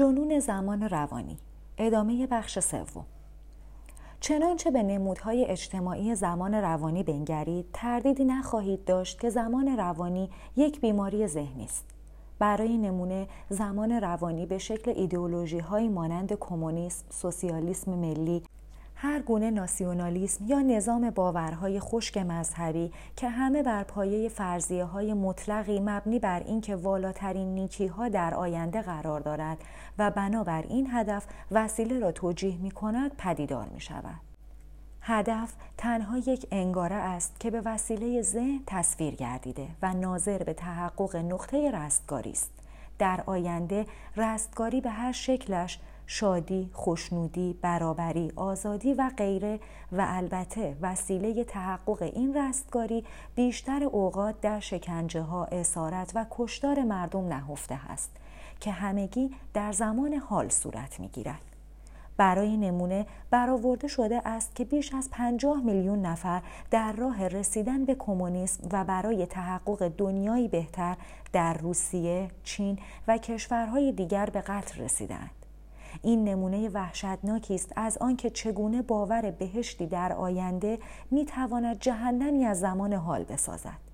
جنون زمان روانی. ادامه بخش سوم. چنانچه به نمودهای اجتماعی زمان روانی بنگرید تردیدی نخواهید داشت که زمان روانی یک بیماری ذهنی است. برای نمونه زمان روانی به شکل ایدئولوژی های مانند کمونیسم، سوسیالیسم ملی، هر گونه ناسیونالیسم یا نظام باورهای خشک مذهبی که همه بر پایه فرضیه های مطلقی مبنی بر اینکه والاترین نیکی ها در آینده قرار دارد و بنابر این هدف وسیله را توجیه می کند پدیدار می شود. هدف تنها یک انگاره است که به وسیله ذهن تصویر گردیده و ناظر به تحقق نقطه رستگاری است. در آینده رستگاری به هر شکلش شادی، خوشنودی، برابری، آزادی و غیره و البته وسیله تحقق این رستگاری بیشتر اوقات در شکنجه ها، اسارت و کشتار مردم نهفته است که همگی در زمان حال صورت می گیرد. برای نمونه برآورده شده است که بیش از 50 میلیون نفر در راه رسیدن به کمونیسم و برای تحقق دنیایی بهتر در روسیه، چین و کشورهای دیگر به قتل رسیدند. این نمونه وحشتناکی است از آنکه چگونه باور بهشتی در آینده می‌تواند جهنمی از زمان حال بسازد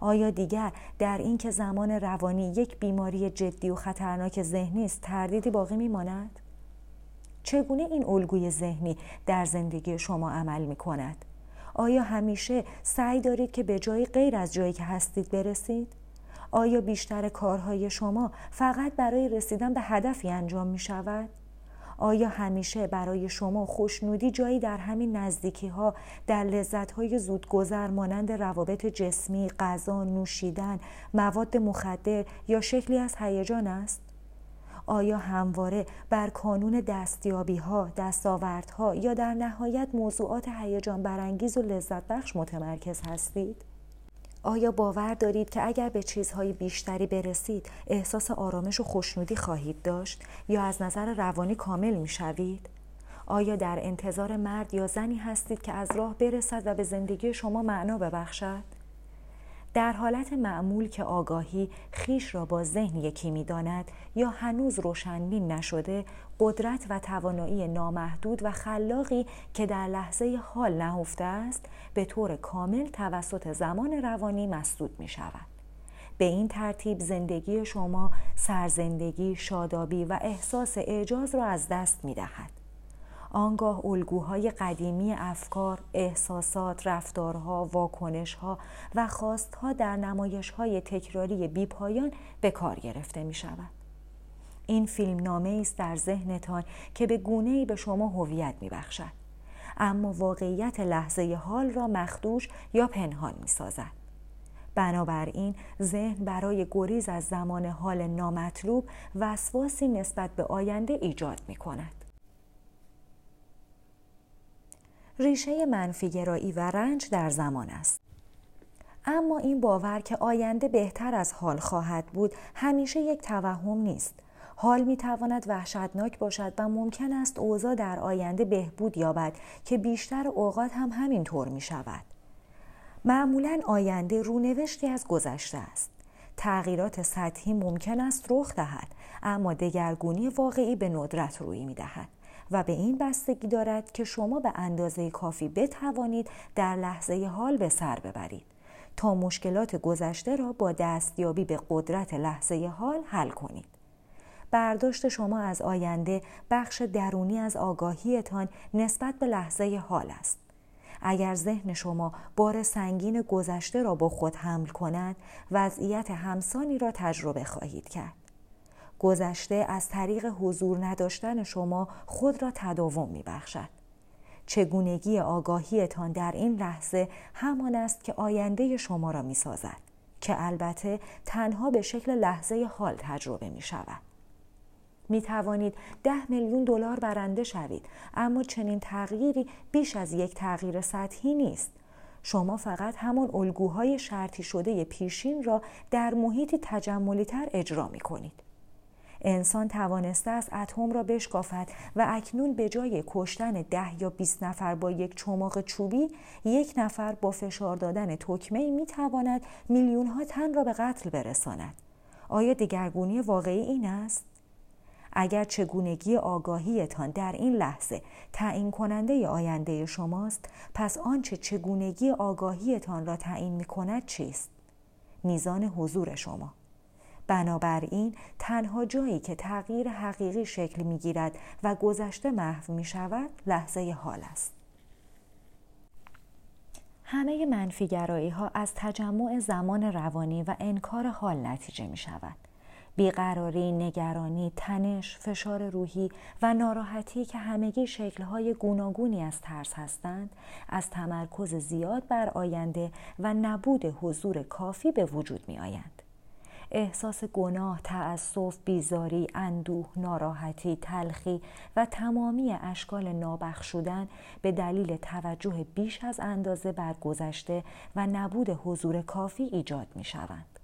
آیا دیگر در اینکه زمان روانی یک بیماری جدی و خطرناک ذهنی است تردیدی باقی میماند چگونه این الگوی ذهنی در زندگی شما عمل می کند؟ آیا همیشه سعی دارید که به جایی غیر از جایی که هستید برسید؟ آیا بیشتر کارهای شما فقط برای رسیدن به هدفی انجام می شود؟ آیا همیشه برای شما خوشنودی جایی در همین نزدیکی ها در لذت های زودگذر مانند روابط جسمی، غذا، نوشیدن، مواد مخدر یا شکلی از هیجان است؟ آیا همواره بر کانون دستیابی ها، دستاوردها یا در نهایت موضوعات هیجان برانگیز و لذت بخش متمرکز هستید؟ آیا باور دارید که اگر به چیزهای بیشتری برسید احساس آرامش و خوشنودی خواهید داشت یا از نظر روانی کامل می شوید؟ آیا در انتظار مرد یا زنی هستید که از راه برسد و به زندگی شما معنا ببخشد؟ در حالت معمول که آگاهی خیش را با ذهن یکی می داند یا هنوز روشنبین نشده قدرت و توانایی نامحدود و خلاقی که در لحظه حال نهفته است به طور کامل توسط زمان روانی مسدود می شود. به این ترتیب زندگی شما سرزندگی، شادابی و احساس اعجاز را از دست می دهد. آنگاه الگوهای قدیمی افکار، احساسات، رفتارها، واکنشها و خواستها در نمایشهای تکراری بیپایان به کار گرفته می شود. این فیلم نامه است در ذهنتان که به گونه به شما هویت می بخشد. اما واقعیت لحظه حال را مخدوش یا پنهان می سازد. بنابراین ذهن برای گریز از زمان حال نامطلوب وسواسی نسبت به آینده ایجاد می کند. ریشه منفیگرایی و رنج در زمان است. اما این باور که آینده بهتر از حال خواهد بود همیشه یک توهم نیست. حال می تواند وحشتناک باشد و ممکن است اوضاع در آینده بهبود یابد که بیشتر اوقات هم همین طور می شود. معمولا آینده رونوشتی از گذشته است. تغییرات سطحی ممکن است رخ دهد اما دگرگونی واقعی به ندرت روی می دهد. و به این بستگی دارد که شما به اندازه کافی بتوانید در لحظه حال به سر ببرید تا مشکلات گذشته را با دستیابی به قدرت لحظه حال حل کنید. برداشت شما از آینده بخش درونی از آگاهیتان نسبت به لحظه حال است. اگر ذهن شما بار سنگین گذشته را با خود حمل کند وضعیت همسانی را تجربه خواهید کرد. گذشته از طریق حضور نداشتن شما خود را تداوم می بخشد. چگونگی آگاهیتان در این لحظه همان است که آینده شما را می سازد که البته تنها به شکل لحظه حال تجربه می شود. می توانید ده میلیون دلار برنده شوید اما چنین تغییری بیش از یک تغییر سطحی نیست شما فقط همان الگوهای شرطی شده پیشین را در محیطی تجملی تر اجرا می کنید. انسان توانسته است اتم را بشکافد و اکنون به جای کشتن ده یا 20 نفر با یک چماق چوبی یک نفر با فشار دادن تکمه می تواند میلیون ها تن را به قتل برساند. آیا دگرگونی واقعی این است؟ اگر چگونگی آگاهیتان در این لحظه تعیین کننده آینده شماست پس آنچه چگونگی آگاهیتان را تعیین می کند چیست؟ میزان حضور شما. بنابراین تنها جایی که تغییر حقیقی شکل می گیرد و گذشته محو می شود لحظه حال است. همه منفیگرایی ها از تجمع زمان روانی و انکار حال نتیجه می شود. بیقراری، نگرانی، تنش، فشار روحی و ناراحتی که همگی شکلهای گوناگونی از ترس هستند از تمرکز زیاد بر آینده و نبود حضور کافی به وجود می آیند. احساس گناه، تأسف، بیزاری، اندوه، ناراحتی، تلخی و تمامی اشکال نابخشودن به دلیل توجه بیش از اندازه بر گذشته و نبود حضور کافی ایجاد می شوند.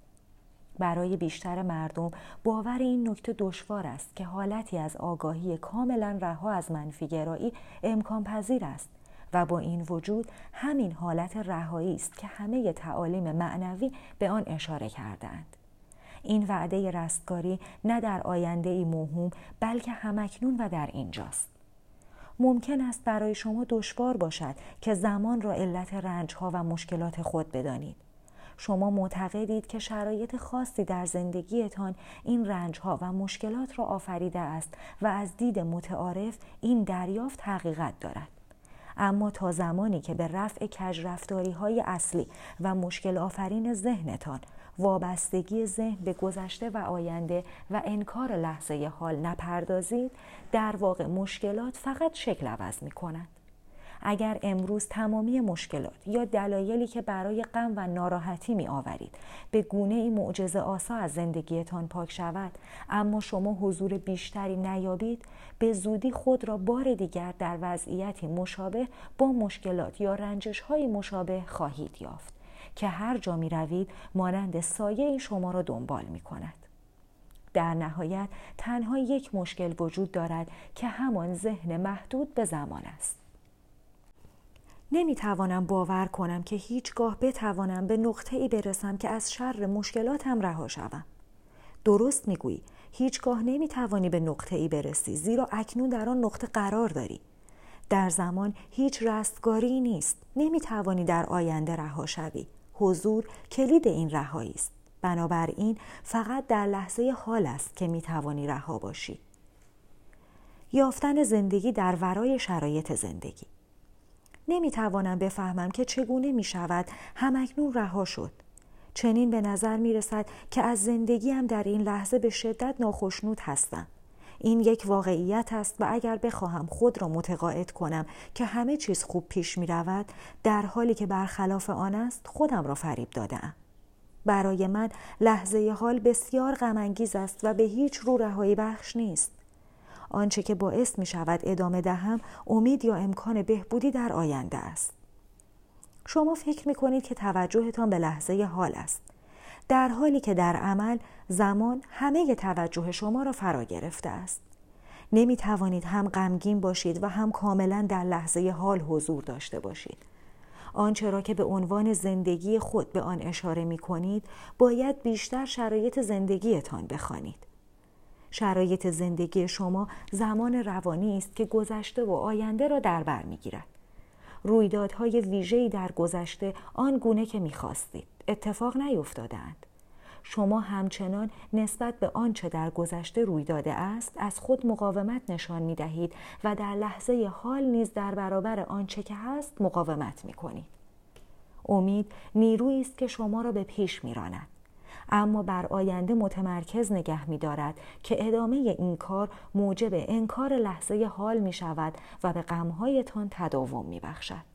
برای بیشتر مردم باور این نکته دشوار است که حالتی از آگاهی کاملا رها از منفیگرایی امکان پذیر است و با این وجود همین حالت رهایی است که همه تعالیم معنوی به آن اشاره کردند. این وعده رستگاری نه در آینده ای موهوم بلکه همکنون و در اینجاست. ممکن است برای شما دشوار باشد که زمان را علت رنج ها و مشکلات خود بدانید. شما معتقدید که شرایط خاصی در زندگیتان این رنج ها و مشکلات را آفریده است و از دید متعارف این دریافت حقیقت دارد. اما تا زمانی که به رفع کجرفتاری های اصلی و مشکل آفرین ذهنتان وابستگی ذهن به گذشته و آینده و انکار لحظه حال نپردازید در واقع مشکلات فقط شکل عوض می کنند. اگر امروز تمامی مشکلات یا دلایلی که برای غم و ناراحتی می آورید به گونه ای معجزه آسا از زندگیتان پاک شود اما شما حضور بیشتری نیابید به زودی خود را بار دیگر در وضعیتی مشابه با مشکلات یا رنجش های مشابه خواهید یافت که هر جا می روید مانند سایه شما را دنبال می کند. در نهایت تنها یک مشکل وجود دارد که همان ذهن محدود به زمان است. نمی توانم باور کنم که هیچگاه بتوانم به نقطه ای برسم که از شر مشکلاتم رها شوم. درست می‌گویی هیچگاه نمی توانی به نقطه ای برسی زیرا اکنون در آن نقطه قرار داری. در زمان هیچ رستگاری نیست. نمی توانی در آینده رها شوی. حضور کلید این رهایی است بنابراین فقط در لحظه حال است که می توانی رها باشی یافتن زندگی در ورای شرایط زندگی نمی توانم بفهمم که چگونه می شود همکنون رها شد چنین به نظر می رسد که از زندگیم در این لحظه به شدت ناخشنود هستم این یک واقعیت است و اگر بخواهم خود را متقاعد کنم که همه چیز خوب پیش می رود در حالی که برخلاف آن است خودم را فریب دادم. برای من لحظه حال بسیار غمانگیز است و به هیچ رو رهایی بخش نیست. آنچه که باعث می شود ادامه دهم امید یا امکان بهبودی در آینده است. شما فکر می کنید که توجهتان به لحظه حال است. در حالی که در عمل زمان همه توجه شما را فرا گرفته است. نمی توانید هم غمگین باشید و هم کاملا در لحظه حال حضور داشته باشید. آنچه را که به عنوان زندگی خود به آن اشاره می کنید باید بیشتر شرایط زندگیتان بخوانید. شرایط زندگی شما زمان روانی است که گذشته و آینده را در بر می‌گیرد. رویدادهای ویژه‌ای در گذشته آن گونه که می‌خواستید اتفاق نیفتادند. شما همچنان نسبت به آنچه در گذشته روی داده است از خود مقاومت نشان می دهید و در لحظه حال نیز در برابر آنچه که هست مقاومت می کنید. امید نیرویی است که شما را به پیش می راند. اما بر آینده متمرکز نگه می دارد که ادامه این کار موجب انکار لحظه حال می شود و به غمهایتان تداوم می بخشد.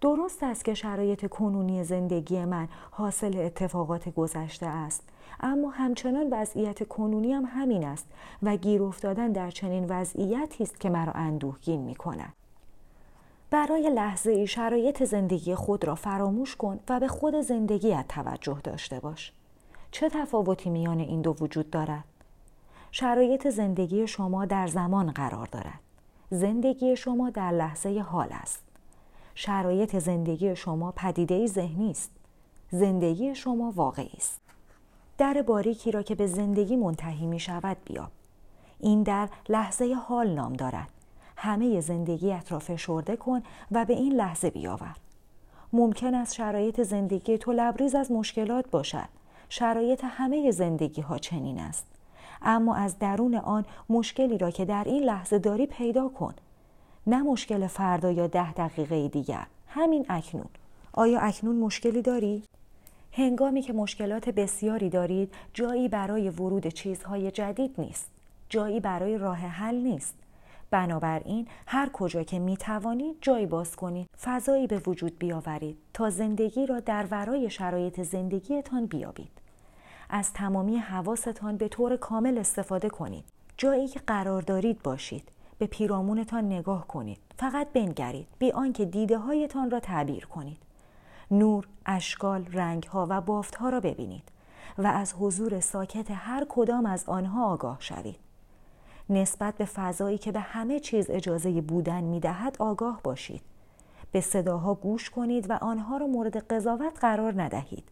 درست است که شرایط کنونی زندگی من حاصل اتفاقات گذشته است اما همچنان وضعیت کنونی هم همین است و گیر افتادن در چنین وضعیتی است که مرا اندوهگین می کند. برای لحظه ای شرایط زندگی خود را فراموش کن و به خود زندگیت توجه داشته باش. چه تفاوتی میان این دو وجود دارد؟ شرایط زندگی شما در زمان قرار دارد. زندگی شما در لحظه حال است. شرایط زندگی شما پدیده ذهنی است. زندگی شما واقعی است. در باریکی را که به زندگی منتهی می شود بیاب. این در لحظه حال نام دارد همه زندگیت را فشرده کن و به این لحظه بیاور. ممکن است شرایط زندگی تو لبریز از مشکلات باشد. شرایط همه زندگی ها چنین است. اما از درون آن مشکلی را که در این لحظه داری پیدا کن. نه مشکل فردا یا ده دقیقه دیگر. همین اکنون. آیا اکنون مشکلی داری؟ هنگامی که مشکلات بسیاری دارید جایی برای ورود چیزهای جدید نیست. جایی برای راه حل نیست. بنابراین هر کجا که می توانید جایی باز کنید فضایی به وجود بیاورید تا زندگی را در ورای شرایط زندگیتان بیابید. از تمامی حواستان به طور کامل استفاده کنید. جایی که قرار دارید باشید. به پیرامونتان نگاه کنید. فقط بنگرید. بی آنکه دیده هایتان را تعبیر کنید. نور اشکال رنگها و بافتها را ببینید و از حضور ساکت هر کدام از آنها آگاه شوید. نسبت به فضایی که به همه چیز اجازه بودن می دهد آگاه باشید. به صداها گوش کنید و آنها را مورد قضاوت قرار ندهید.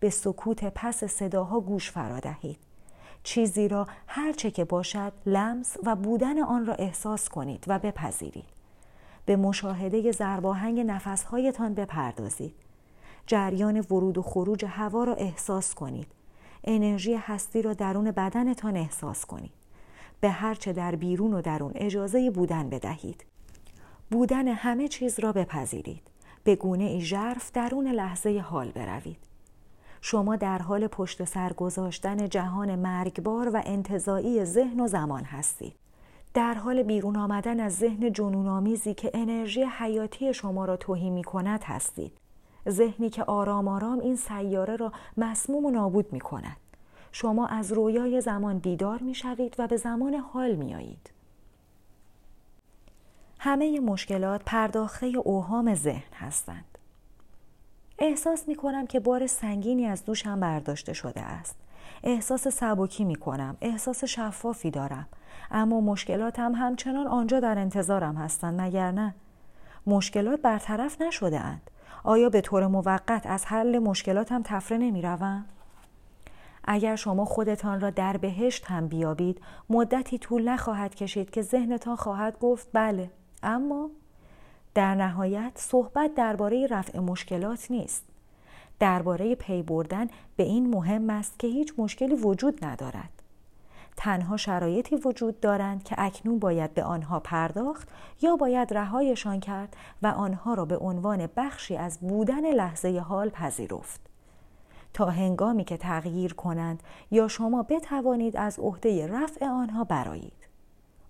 به سکوت پس صداها گوش فرا دهید. چیزی را هرچه که باشد لمس و بودن آن را احساس کنید و بپذیرید. به مشاهده زرباهنگ نفسهایتان بپردازید. جریان ورود و خروج هوا را احساس کنید. انرژی هستی را درون بدنتان احساس کنید. به هرچه در بیرون و درون اجازه بودن بدهید بودن همه چیز را بپذیرید به گونه ای ژرف درون لحظه حال بروید شما در حال پشت سر گذاشتن جهان مرگبار و انتظایی ذهن و زمان هستید. در حال بیرون آمدن از ذهن جنونآمیزی که انرژی حیاتی شما را توهی می کند هستید. ذهنی که آرام آرام این سیاره را مسموم و نابود می کند. شما از رویای زمان بیدار می شوید و به زمان حال می آیید. همه مشکلات پرداخته اوهام ذهن هستند. احساس می کنم که بار سنگینی از دوشم برداشته شده است. احساس سبکی می کنم. احساس شفافی دارم. اما مشکلاتم همچنان آنجا در انتظارم هستند مگر نه؟ مشکلات برطرف نشده اند. آیا به طور موقت از حل مشکلاتم تفره نمی روم؟ اگر شما خودتان را در بهشت هم بیابید مدتی طول نخواهد کشید که ذهنتان خواهد گفت بله اما در نهایت صحبت درباره رفع مشکلات نیست. درباره پی بردن به این مهم است که هیچ مشکلی وجود ندارد. تنها شرایطی وجود دارند که اکنون باید به آنها پرداخت یا باید رهایشان کرد و آنها را به عنوان بخشی از بودن لحظه حال پذیرفت. تا هنگامی که تغییر کنند یا شما بتوانید از عهده رفع آنها برایید.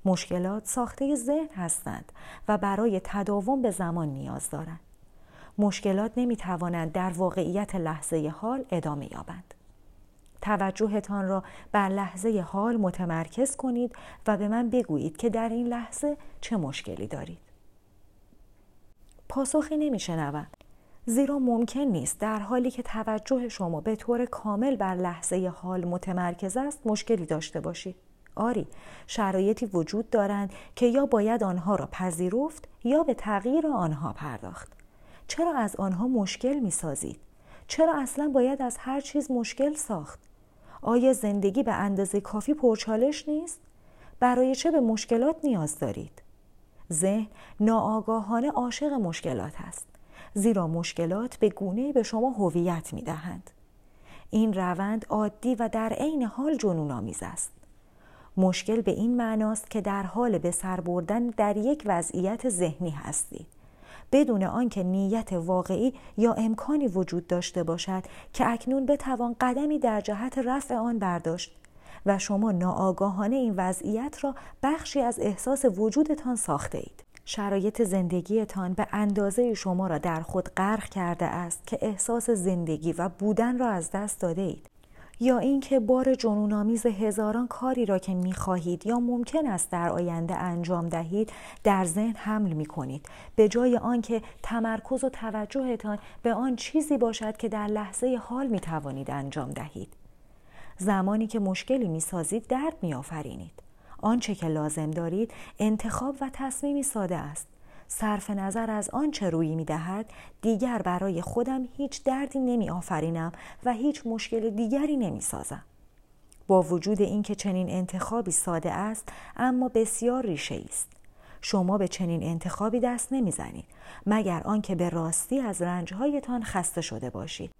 مشکلات ساخته ذهن هستند و برای تداوم به زمان نیاز دارند. مشکلات نمی توانند در واقعیت لحظه حال ادامه یابند. توجهتان را بر لحظه حال متمرکز کنید و به من بگویید که در این لحظه چه مشکلی دارید. پاسخی نمی شنوند. زیرا ممکن نیست در حالی که توجه شما به طور کامل بر لحظه حال متمرکز است مشکلی داشته باشید. آری شرایطی وجود دارند که یا باید آنها را پذیرفت یا به تغییر آنها پرداخت چرا از آنها مشکل می سازید؟ چرا اصلا باید از هر چیز مشکل ساخت؟ آیا زندگی به اندازه کافی پرچالش نیست؟ برای چه به مشکلات نیاز دارید؟ ذهن ناآگاهانه عاشق مشکلات است زیرا مشکلات به گونه به شما هویت می دهند. این روند عادی و در عین حال جنون آمیز است. مشکل به این معناست که در حال به سر بردن در یک وضعیت ذهنی هستید بدون آنکه نیت واقعی یا امکانی وجود داشته باشد که اکنون بتوان قدمی در جهت رفع آن برداشت و شما ناآگاهانه این وضعیت را بخشی از احساس وجودتان ساخته اید. شرایط زندگیتان به اندازه شما را در خود غرق کرده است که احساس زندگی و بودن را از دست داده اید. یا اینکه بار جنونآمیز هزاران کاری را که می‌خواهید یا ممکن است در آینده انجام دهید در ذهن حمل می کنید به جای آنکه تمرکز و توجهتان به آن چیزی باشد که در لحظه حال می توانید انجام دهید. زمانی که مشکلی می سازید درد می آفرینید آنچه که لازم دارید انتخاب و تصمیمی ساده است. صرف نظر از آنچه روی می دهد دیگر برای خودم هیچ دردی نمی آفرینم و هیچ مشکل دیگری نمی سازم. با وجود اینکه چنین انتخابی ساده است اما بسیار ریشه است. شما به چنین انتخابی دست نمی‌زنید مگر آنکه به راستی از رنجهایتان خسته شده باشید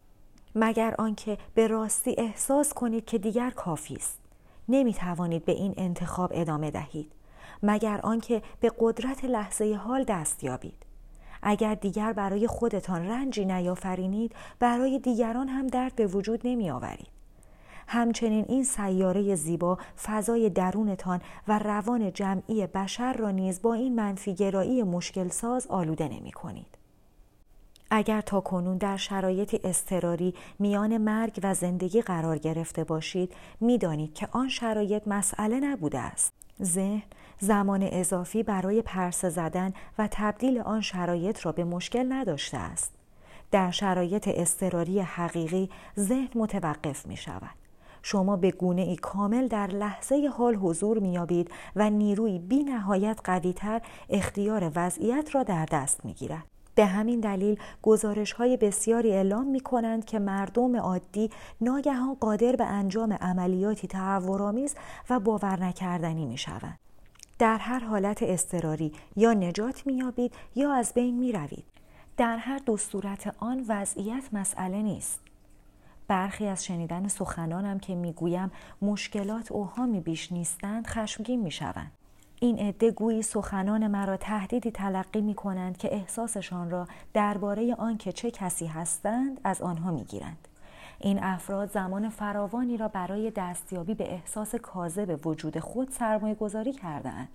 مگر آنکه به راستی احساس کنید که دیگر کافی است. نمی توانید به این انتخاب ادامه دهید مگر آنکه به قدرت لحظه حال دست یابید اگر دیگر برای خودتان رنجی نیافرینید برای دیگران هم درد به وجود نمی آورید همچنین این سیاره زیبا فضای درونتان و روان جمعی بشر را نیز با این منفیگرایی مشکل ساز آلوده نمی کنید. اگر تا کنون در شرایط اضطراری میان مرگ و زندگی قرار گرفته باشید می‌دانید که آن شرایط مسئله نبوده است. ذهن زمان اضافی برای پرسه زدن و تبدیل آن شرایط را به مشکل نداشته است. در شرایط اضطراری حقیقی ذهن متوقف می شود شما به گونه ای کامل در لحظه حال حضور میابید و نیروی بی نهایت قویتر اختیار وضعیت را در دست می گیرد. به همین دلیل گزارش های بسیاری اعلام می کنند که مردم عادی ناگهان قادر به انجام عملیاتی تهورآمیز و باور نکردنی می شوند. در هر حالت اضطراری یا نجات میابید یا از بین می روید. در هر دو صورت آن وضعیت مسئله نیست. برخی از شنیدن سخنانم که می‌گویم مشکلات اوهامی بیش نیستند خشمگین می‌شوند این عده گویی سخنان مرا تهدیدی تلقی می کنند که احساسشان را درباره آنکه چه کسی هستند از آنها می گیرند. این افراد زمان فراوانی را برای دستیابی به احساس کاذب وجود خود سرمایه گذاری کردهاند.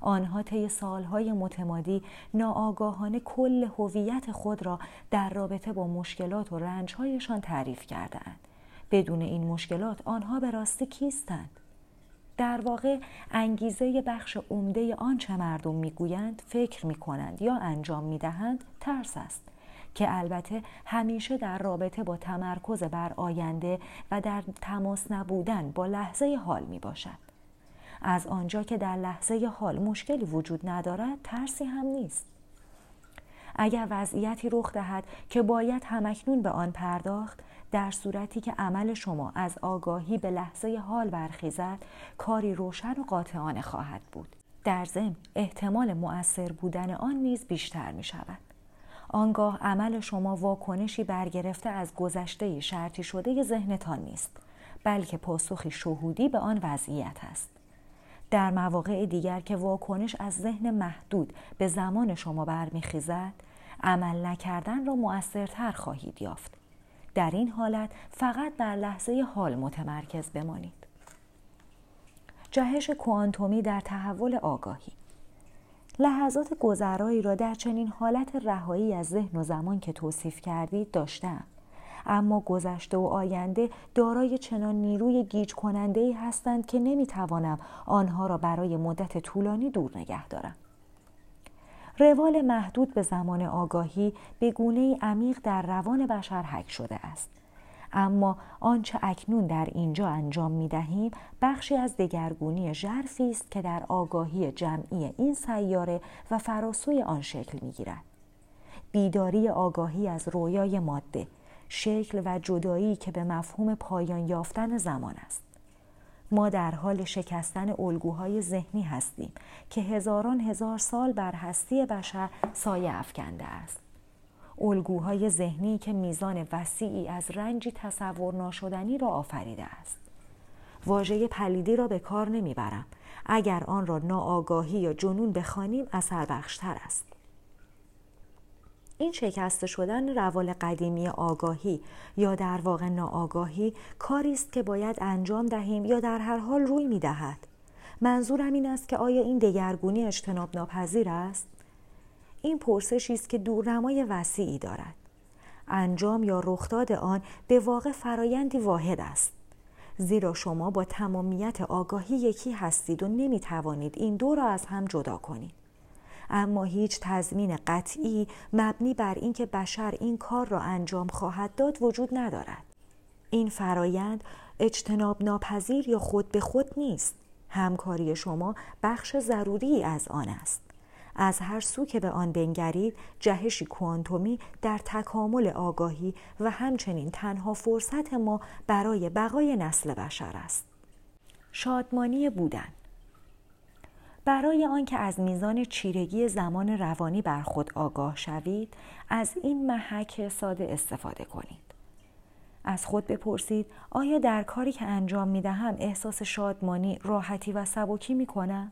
آنها طی سالهای متمادی ناآگاهانه کل هویت خود را در رابطه با مشکلات و رنجهایشان تعریف کردهاند. بدون این مشکلات آنها به راستی کیستند؟ در واقع انگیزه بخش عمده آنچه مردم می‌گویند فکر می‌کنند یا انجام می‌دهند ترس است که البته همیشه در رابطه با تمرکز بر آینده و در تماس نبودن با لحظه حال می باشد. از آنجا که در لحظه حال مشکلی وجود ندارد ترسی هم نیست. اگر وضعیتی رخ دهد که باید همکنون به آن پرداخت در صورتی که عمل شما از آگاهی به لحظه حال برخیزد کاری روشن و قاطعانه خواهد بود. در ضمن احتمال مؤثر بودن آن نیز بیشتر می شود آنگاه عمل شما واکنشی برگرفته از گذشته شرطی شده ذهنتان نیست بلکه پاسخی شهودی به آن وضعیت است. در مواقع دیگر که واکنش از ذهن محدود به زمان شما برمیخیزد عمل نکردن را مؤثرتر خواهید یافت. در این حالت فقط در لحظه حال متمرکز بمانید. جهش کوانتومی در تحول آگاهی. لحظات گذرایی را در چنین حالت رهایی از ذهن و زمان که توصیف کردید داشتم. اما گذشته و آینده دارای چنان نیروی گیج کننده ای هستند که نمی‌توانم آنها را برای مدت طولانی دور نگه دارم. روال محدود به زمان آگاهی به گونه عمیق در روان بشر حک شده است. اما آنچه اکنون در اینجا انجام می دهیم بخشی از دگرگونی ژرفی است که در آگاهی جمعی این سیاره و فراسوی آن شکل می گیرد. بیداری آگاهی از رویای ماده شکل و جدایی که به مفهوم پایان یافتن زمان است ما در حال شکستن الگوهای ذهنی هستیم که هزاران هزار سال بر هستی بشر سایه افکنده است. الگوهای ذهنی که میزان وسیعی از رنجی تصور ناشدنی را آفریده است. واژه پلیدی را به کار نمی‌برم. اگر آن را ناآگاهی یا جنون بخوانیم اثر بخشتر است. این شکسته شدن روال قدیمی آگاهی یا در واقع ناآگاهی کاری است که باید انجام دهیم یا در هر حال روی می دهد. منظورم این است که آیا این دگرگونی اجتناب ناپذیر است؟ این پرسشی است که دورنمای وسیعی دارد. انجام یا رخداد آن به واقع فرایندی واحد است. زیرا شما با تمامیت آگاهی یکی هستید و نمی توانید این دو را از هم جدا کنید. اما هیچ تضمین قطعی مبنی بر اینکه بشر این کار را انجام خواهد داد وجود ندارد. این فرایند اجتناب ناپذیر یا خود به خود نیست. همکاری شما بخش ضروری از آن است. از هر سو که به آن بنگرید جهشی کوانتومی در تکامل آگاهی و همچنین تنها فرصت ما برای بقای نسل بشر است. شادمانی بودن. برای آنکه از میزان چیرگی زمان روانی بر خود آگاه شوید از این محک ساده استفاده کنید از خود بپرسید آیا در کاری که انجام می دهم احساس شادمانی، راحتی و سبکی می کنم؟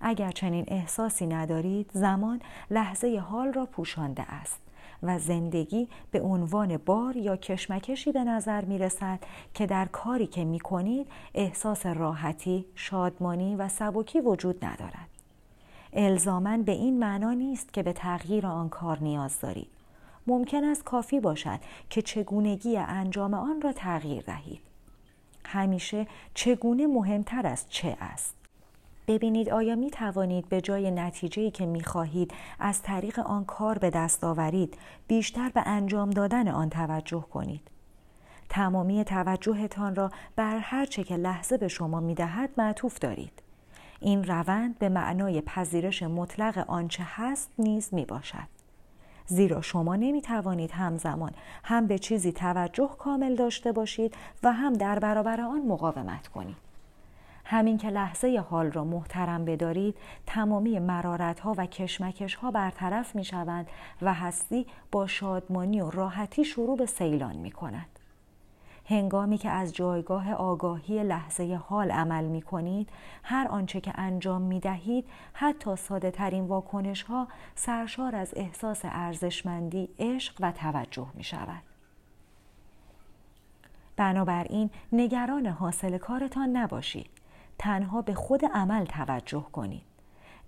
اگر چنین احساسی ندارید زمان لحظه حال را پوشانده است و زندگی به عنوان بار یا کشمکشی به نظر می رسد که در کاری که می کنید احساس راحتی، شادمانی و سبکی وجود ندارد. الزامن به این معنا نیست که به تغییر آن کار نیاز دارید. ممکن است کافی باشد که چگونگی انجام آن را تغییر دهید. همیشه چگونه مهمتر از چه است. ببینید آیا می توانید به جای نتیجه‌ای که می خواهید از طریق آن کار به دست آورید بیشتر به انجام دادن آن توجه کنید. تمامی توجهتان را بر هر چه که لحظه به شما می دهد معطوف دارید. این روند به معنای پذیرش مطلق آنچه هست نیز می باشد. زیرا شما نمی توانید همزمان هم به چیزی توجه کامل داشته باشید و هم در برابر آن مقاومت کنید. همین که لحظه حال را محترم بدارید تمامی مرارت ها و کشمکش ها برطرف می شوند و هستی با شادمانی و راحتی شروع به سیلان می کند. هنگامی که از جایگاه آگاهی لحظه حال عمل می کنید هر آنچه که انجام می دهید حتی ساده ترین واکنش ها سرشار از احساس ارزشمندی، عشق و توجه می شود. بنابراین نگران حاصل کارتان نباشید. تنها به خود عمل توجه کنید.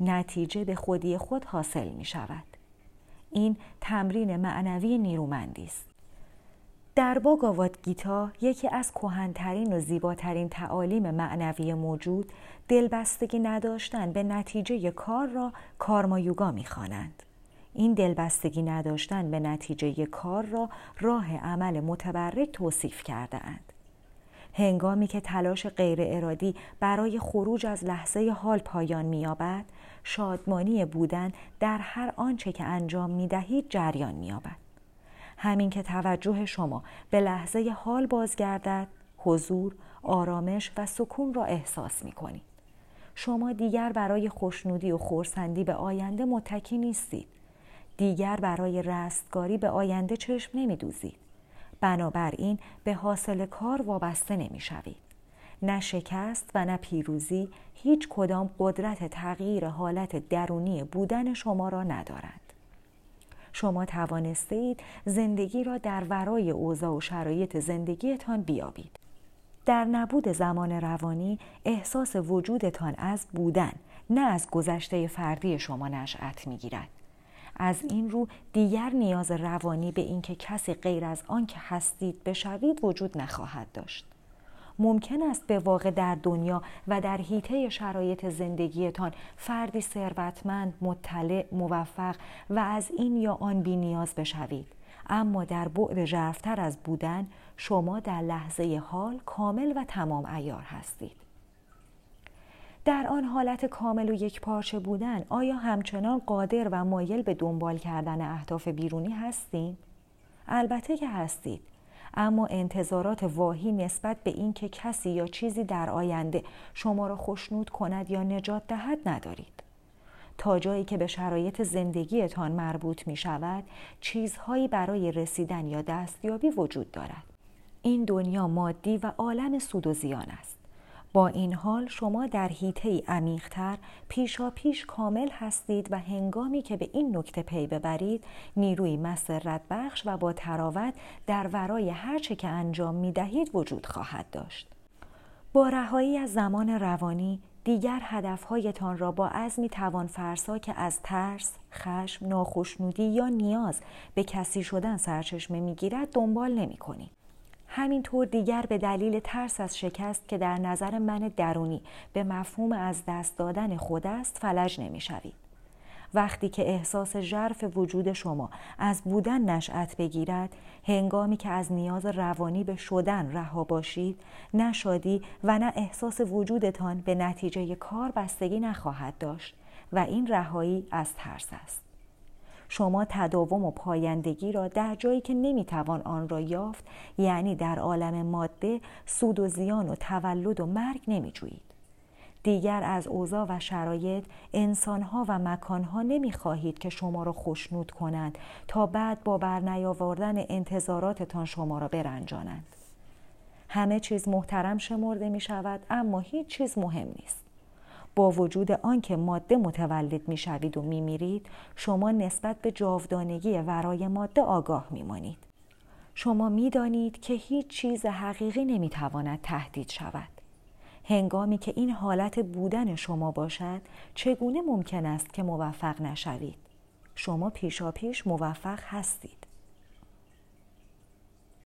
نتیجه به خودی خود حاصل می شود. این تمرین معنوی نیرومندی است. در باگاوات گیتا یکی از کهنترین و زیباترین تعالیم معنوی موجود دلبستگی نداشتن به نتیجه کار را کارمایوگا می‌خوانند. این دلبستگی نداشتن به نتیجه کار را راه عمل متبرک توصیف کرده اند. هنگامی که تلاش غیر ارادی برای خروج از لحظه حال پایان مییابد شادمانی بودن در هر آنچه که انجام می دهید جریان مییابد همین که توجه شما به لحظه حال بازگردد حضور آرامش و سکون را احساس می کنید. شما دیگر برای خوشنودی و خورسندی به آینده متکی نیستید دیگر برای رستگاری به آینده چشم نمی دوزید. بنابراین به حاصل کار وابسته نمی شوید. نه شکست و نه پیروزی هیچ کدام قدرت تغییر حالت درونی بودن شما را ندارند. شما توانسته اید زندگی را در ورای اوضاع و شرایط زندگیتان بیابید. در نبود زمان روانی احساس وجودتان از بودن نه از گذشته فردی شما نشأت می‌گیرد از این رو دیگر نیاز روانی به اینکه کسی غیر از آن که هستید بشوید وجود نخواهد داشت. ممکن است به واقع در دنیا و در حیطه شرایط زندگیتان فردی ثروتمند مطلع موفق و از این یا آن بی نیاز بشوید. اما در بعد ژرفتر از بودن شما در لحظه حال کامل و تمام ایار هستید. در آن حالت کامل و یک پارچه بودن آیا همچنان قادر و مایل به دنبال کردن اهداف بیرونی هستیم؟ البته که هستید اما انتظارات واهی نسبت به اینکه کسی یا چیزی در آینده شما را خوشنود کند یا نجات دهد ندارید. تا جایی که به شرایط زندگیتان مربوط می شود چیزهایی برای رسیدن یا دستیابی وجود دارد. این دنیا مادی و عالم سود و زیان است. با این حال شما در حیطه عمیقتر پیشا پیش کامل هستید و هنگامی که به این نکته پی ببرید نیروی مسرت بخش و با تراوت در ورای هرچه که انجام می دهید وجود خواهد داشت. با رهایی از زمان روانی دیگر هدفهایتان را با عزمی توان فرسا که از ترس، خشم، ناخشنودی یا نیاز به کسی شدن سرچشمه می‌گیرد دنبال نمی کنید. همینطور دیگر به دلیل ترس از شکست که در نظر من درونی به مفهوم از دست دادن خود است فلج نمی شوید. وقتی که احساس ژرف وجود شما از بودن نشأت بگیرد هنگامی که از نیاز روانی به شدن رها باشید نه شادی و نه احساس وجودتان به نتیجه کار بستگی نخواهد داشت و این رهایی از ترس است شما تداوم و پایندگی را در جایی که نمی‌توان آن را یافت یعنی در عالم ماده سود و زیان و تولد و مرگ نمیجویید. دیگر از اوضاع و شرایط انسانها و مکانها نمی‌خواهید که شما را خوشنود کنند تا بعد با برنیاوردن انتظاراتتان شما را برنجانند. همه چیز محترم شمرده می شود اما هیچ چیز مهم نیست. با وجود آنکه ماده متولد می شوید و می میرید شما نسبت به جاودانگی ورای ماده آگاه می مانید. شما می دانید که هیچ چیز حقیقی نمی تواند تهدید شود. هنگامی که این حالت بودن شما باشد چگونه ممکن است که موفق نشوید؟ شما پیشا پیش موفق هستید.